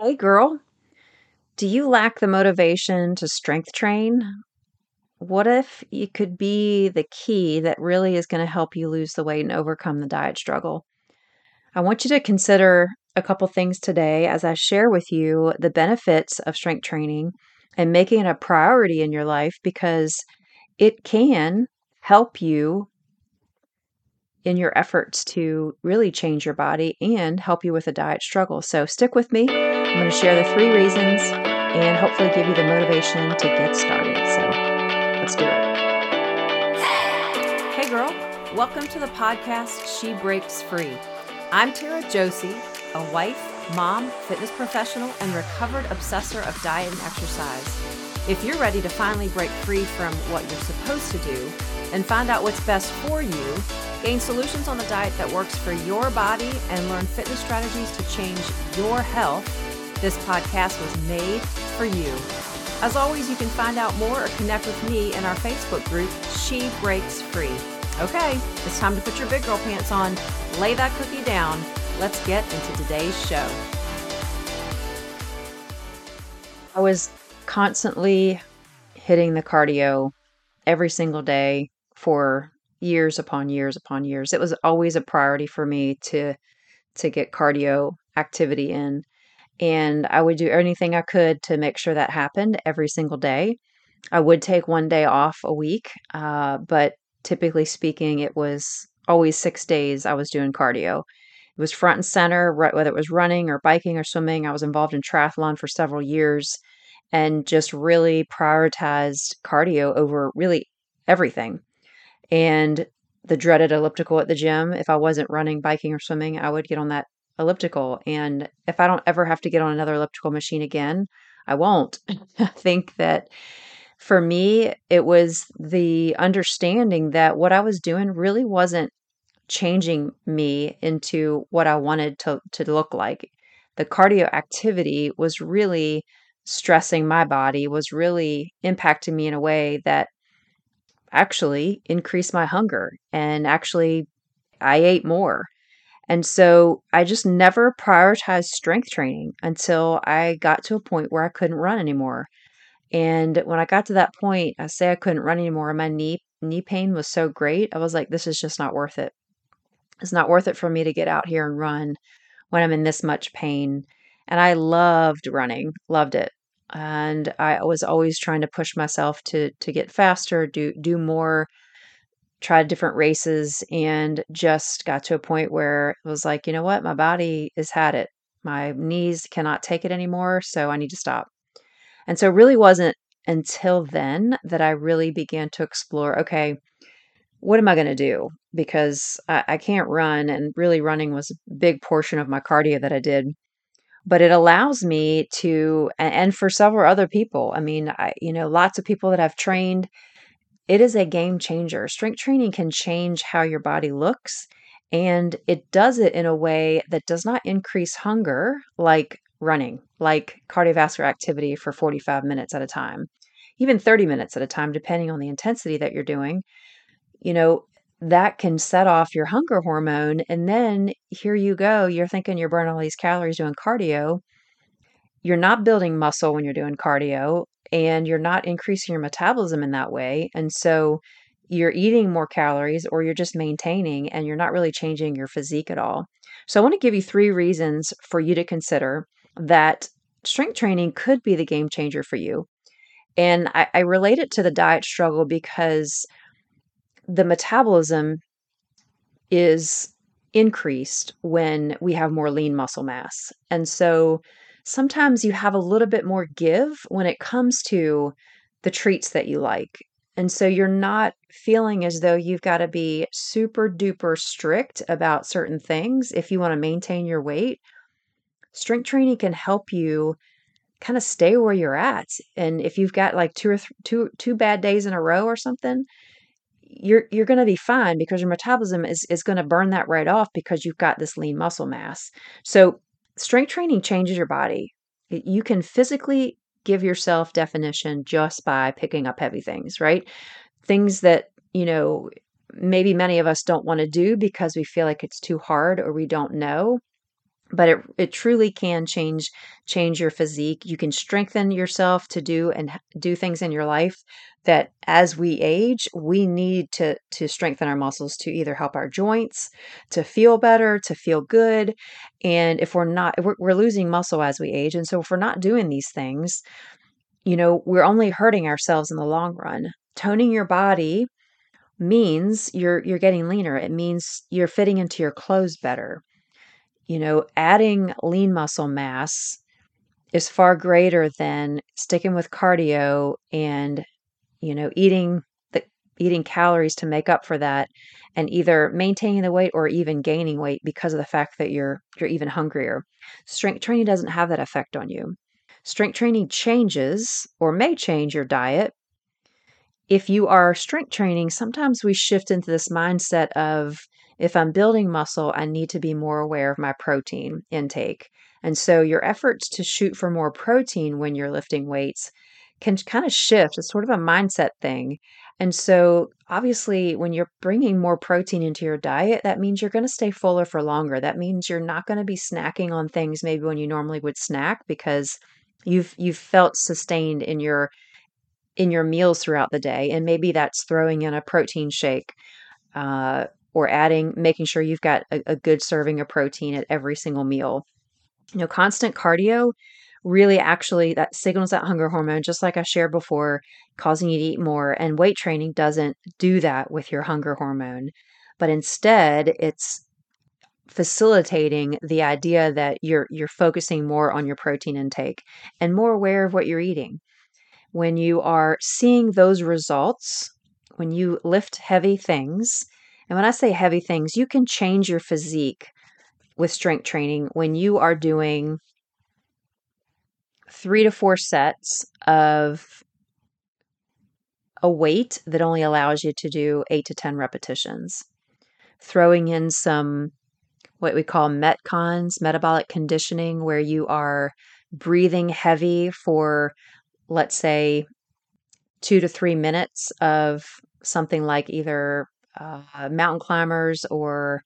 Hey, girl, do you lack the motivation to strength train? What if it could be the key that really is going to help you lose the weight and overcome the diet struggle? I want you to consider a couple things today as I share with you the benefits of strength training and making it a priority in your life because it can help you in your efforts to really change your body and help you with a diet struggle. So stick with me. I'm going to share the three reasons and hopefully give you the motivation to get started. So let's do it. Hey, girl, welcome to the podcast She Breaks Free. I'm Tara Josie, a wife, mom, fitness professional, and recovered obsessor of diet and exercise. If you're ready to finally break free from what you're supposed to do and find out what's best for you, gain solutions on the diet that works for your body, and learn fitness strategies to change your health, this podcast was made for you. As always, you can find out more or connect with me in our Facebook group, She Breaks Free. Okay, it's time to put your big girl pants on, lay that cookie down. Let's get into today's show. I was constantly hitting the cardio every single day for years upon years upon years. It was always a priority for me to to get cardio activity in and I would do anything I could to make sure that happened every single day. I would take one day off a week, uh, but typically speaking, it was always six days I was doing cardio. It was front and center, right, whether it was running or biking or swimming. I was involved in triathlon for several years and just really prioritized cardio over really everything. And the dreaded elliptical at the gym, if I wasn't running, biking, or swimming, I would get on that elliptical. And if I don't ever have to get on another elliptical machine again, I won't. I think that for me, it was the understanding that what I was doing really wasn't changing me into what I wanted to, to look like. The cardio activity was really stressing my body, was really impacting me in a way that actually increase my hunger and actually I ate more. And so I just never prioritized strength training until I got to a point where I couldn't run anymore. And when I got to that point, I say I couldn't run anymore. My knee knee pain was so great. I was like, this is just not worth it. It's not worth it for me to get out here and run when I'm in this much pain. And I loved running, loved it and I was always trying to push myself to to get faster, do do more, tried different races, and just got to a point where it was like, you know what, my body has had it. My knees cannot take it anymore, so I need to stop. And so, it really wasn't until then that I really began to explore. Okay, what am I going to do? Because I, I can't run, and really running was a big portion of my cardio that I did but it allows me to and for several other people i mean i you know lots of people that i've trained it is a game changer. Strength training can change how your body looks and it does it in a way that does not increase hunger like running like cardiovascular activity for 45 minutes at a time even 30 minutes at a time depending on the intensity that you're doing. You know that can set off your hunger hormone. And then here you go. You're thinking you're burning all these calories doing cardio. You're not building muscle when you're doing cardio, and you're not increasing your metabolism in that way. And so you're eating more calories or you're just maintaining and you're not really changing your physique at all. So I want to give you three reasons for you to consider that strength training could be the game changer for you. And I, I relate it to the diet struggle because the metabolism is increased when we have more lean muscle mass. And so sometimes you have a little bit more give when it comes to the treats that you like. And so you're not feeling as though you've got to be super duper strict about certain things if you want to maintain your weight. Strength training can help you kind of stay where you're at. And if you've got like two or th- two two bad days in a row or something, you're you're going to be fine because your metabolism is is going to burn that right off because you've got this lean muscle mass. So strength training changes your body. You can physically give yourself definition just by picking up heavy things, right? Things that, you know, maybe many of us don't want to do because we feel like it's too hard or we don't know. But it it truly can change change your physique. You can strengthen yourself to do and do things in your life that as we age, we need to to strengthen our muscles to either help our joints, to feel better, to feel good. And if we're not we're, we're losing muscle as we age, and so if we're not doing these things, you know, we're only hurting ourselves in the long run. Toning your body means you're you're getting leaner. It means you're fitting into your clothes better you know, adding lean muscle mass is far greater than sticking with cardio and, you know, eating the eating calories to make up for that and either maintaining the weight or even gaining weight because of the fact that you're you're even hungrier. Strength training doesn't have that effect on you. Strength training changes or may change your diet. If you are strength training, sometimes we shift into this mindset of if I'm building muscle, I need to be more aware of my protein intake. And so your efforts to shoot for more protein when you're lifting weights can kind of shift. It's sort of a mindset thing. And so, obviously, when you're bringing more protein into your diet, that means you're going to stay fuller for longer. That means you're not going to be snacking on things maybe when you normally would snack because you've you've felt sustained in your in your meals throughout the day. And maybe that's throwing in a protein shake uh, or adding, making sure you've got a, a good serving of protein at every single meal. You know, constant cardio really actually that signals that hunger hormone just like i shared before causing you to eat more and weight training doesn't do that with your hunger hormone but instead it's facilitating the idea that you're you're focusing more on your protein intake and more aware of what you're eating when you are seeing those results when you lift heavy things and when I say heavy things, you can change your physique with strength training when you are doing three to four sets of a weight that only allows you to do eight to 10 repetitions. Throwing in some what we call metcons, metabolic conditioning, where you are breathing heavy for, let's say, two to three minutes of something like either uh, mountain climbers or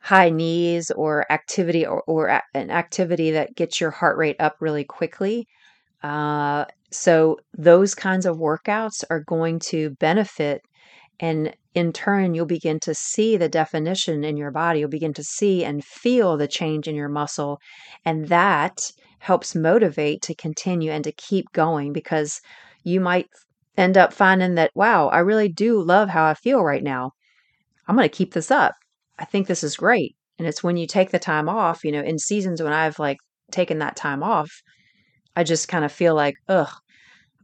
high knees or activity or, or an activity that gets your heart rate up really quickly. Uh, so those kinds of workouts are going to benefit and in turn you'll begin to see the definition in your body you'll begin to see and feel the change in your muscle and that helps motivate to continue and to keep going because you might end up finding that, wow, I really do love how I feel right now. I'm going to keep this up. I think this is great. And it's when you take the time off, you know, in seasons when I've like taken that time off, I just kind of feel like, ugh,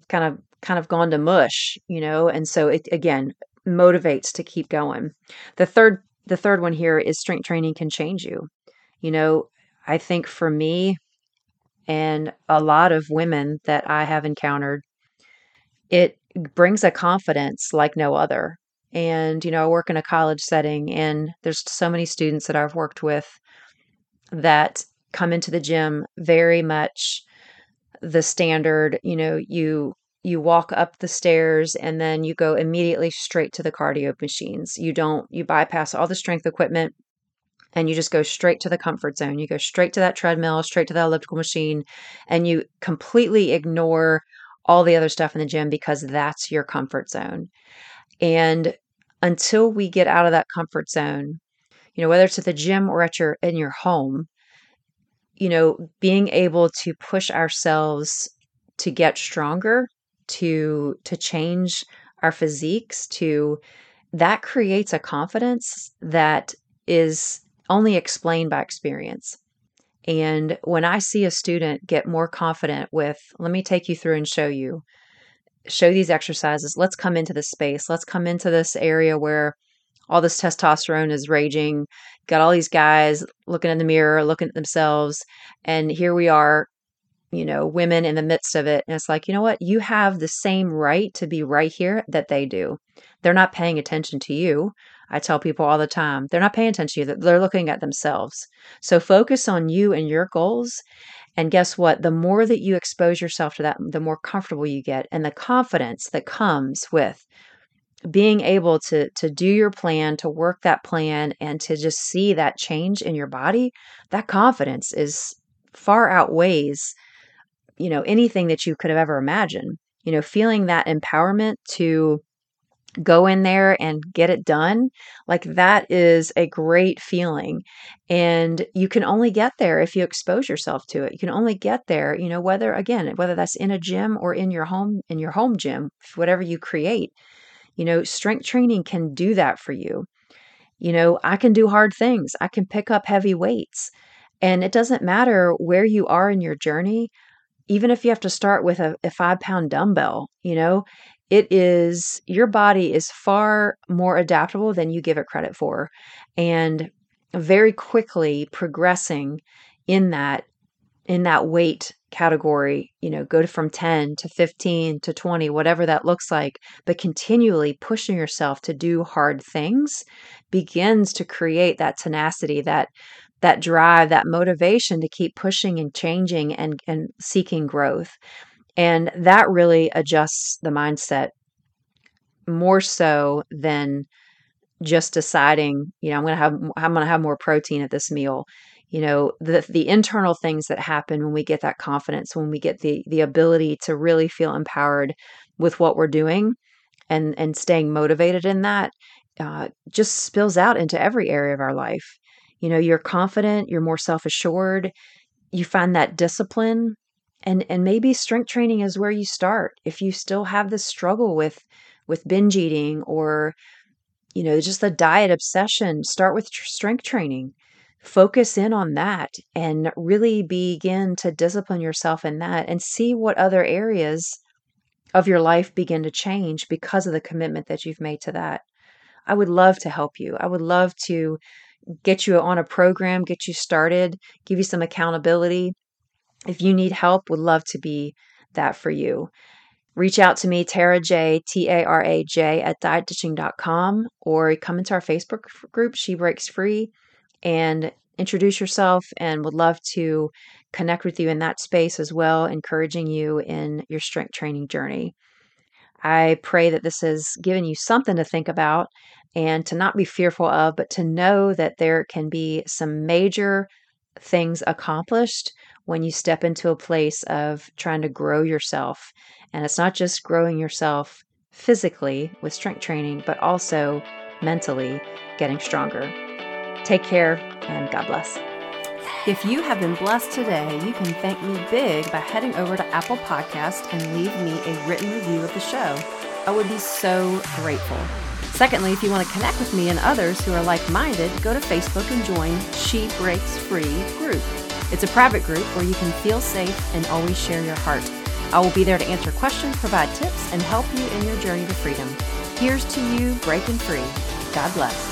kind of kind of gone to mush, you know, and so it again motivates to keep going. The third the third one here is strength training can change you. You know, I think for me and a lot of women that I have encountered, it brings a confidence like no other. And, you know, I work in a college setting, and there's so many students that I've worked with that come into the gym very much the standard, you know, you you walk up the stairs and then you go immediately straight to the cardio machines. You don't you bypass all the strength equipment and you just go straight to the comfort zone. You go straight to that treadmill, straight to the elliptical machine, and you completely ignore all the other stuff in the gym because that's your comfort zone. And until we get out of that comfort zone, you know, whether it's at the gym or at your in your home, you know, being able to push ourselves to get stronger, to to change our physiques, to that creates a confidence that is only explained by experience. And when I see a student get more confident with, let me take you through and show you, show these exercises. Let's come into this space. Let's come into this area where all this testosterone is raging. Got all these guys looking in the mirror, looking at themselves. And here we are, you know, women in the midst of it. And it's like, you know what? You have the same right to be right here that they do. They're not paying attention to you. I tell people all the time, they're not paying attention to you, they're looking at themselves. So focus on you and your goals. And guess what? The more that you expose yourself to that, the more comfortable you get and the confidence that comes with being able to to do your plan, to work that plan and to just see that change in your body, that confidence is far outweighs, you know, anything that you could have ever imagined. You know, feeling that empowerment to go in there and get it done, like that is a great feeling. And you can only get there if you expose yourself to it. You can only get there, you know, whether again, whether that's in a gym or in your home in your home gym, whatever you create. You know, strength training can do that for you. You know, I can do hard things. I can pick up heavy weights. And it doesn't matter where you are in your journey, even if you have to start with a, a five pound dumbbell, you know, it is your body is far more adaptable than you give it credit for. And very quickly progressing in that in that weight category, you know, go from 10 to 15 to 20, whatever that looks like, but continually pushing yourself to do hard things begins to create that tenacity, that that drive, that motivation to keep pushing and changing and and seeking growth. And that really adjusts the mindset more so than just deciding, you know, I'm going to have I'm going to have more protein at this meal. You know, the the internal things that happen when we get that confidence, when we get the the ability to really feel empowered with what we're doing and and staying motivated in that uh, just spills out into every area of our life. You know, you're confident, you're more self-assured, you find that discipline and and maybe strength training is where you start. If you still have this struggle with with binge eating or you know, just the diet obsession, start with strength training. Focus in on that and really begin to discipline yourself in that and see what other areas of your life begin to change because of the commitment that you've made to that. I would love to help you. I would love to get you on a program, get you started, give you some accountability. If you need help, would love to be that for you reach out to me, Tara J, T A R A J, at dietditching.com, or come into our Facebook group, She Breaks Free, and introduce yourself and would love to connect with you in that space as well, encouraging you in your strength training journey. I pray that this has given you something to think about and to not be fearful of, but to know that there can be some major things accomplished when you step into a place of trying to grow yourself. And it's not just growing yourself physically with strength training, but also mentally getting stronger. Take care and God bless. If you have been blessed today, you can thank me big by heading over to Apple Podcast and leave me a written review of the show. I would be so grateful. Secondly, if you want to connect with me and others who are like minded, go to Facebook and join She Breaks Free group. It's a private group where you can feel safe and always share your heart. I will be there to answer questions, provide tips, and help you in your journey to freedom. Here's to you breaking free. God bless.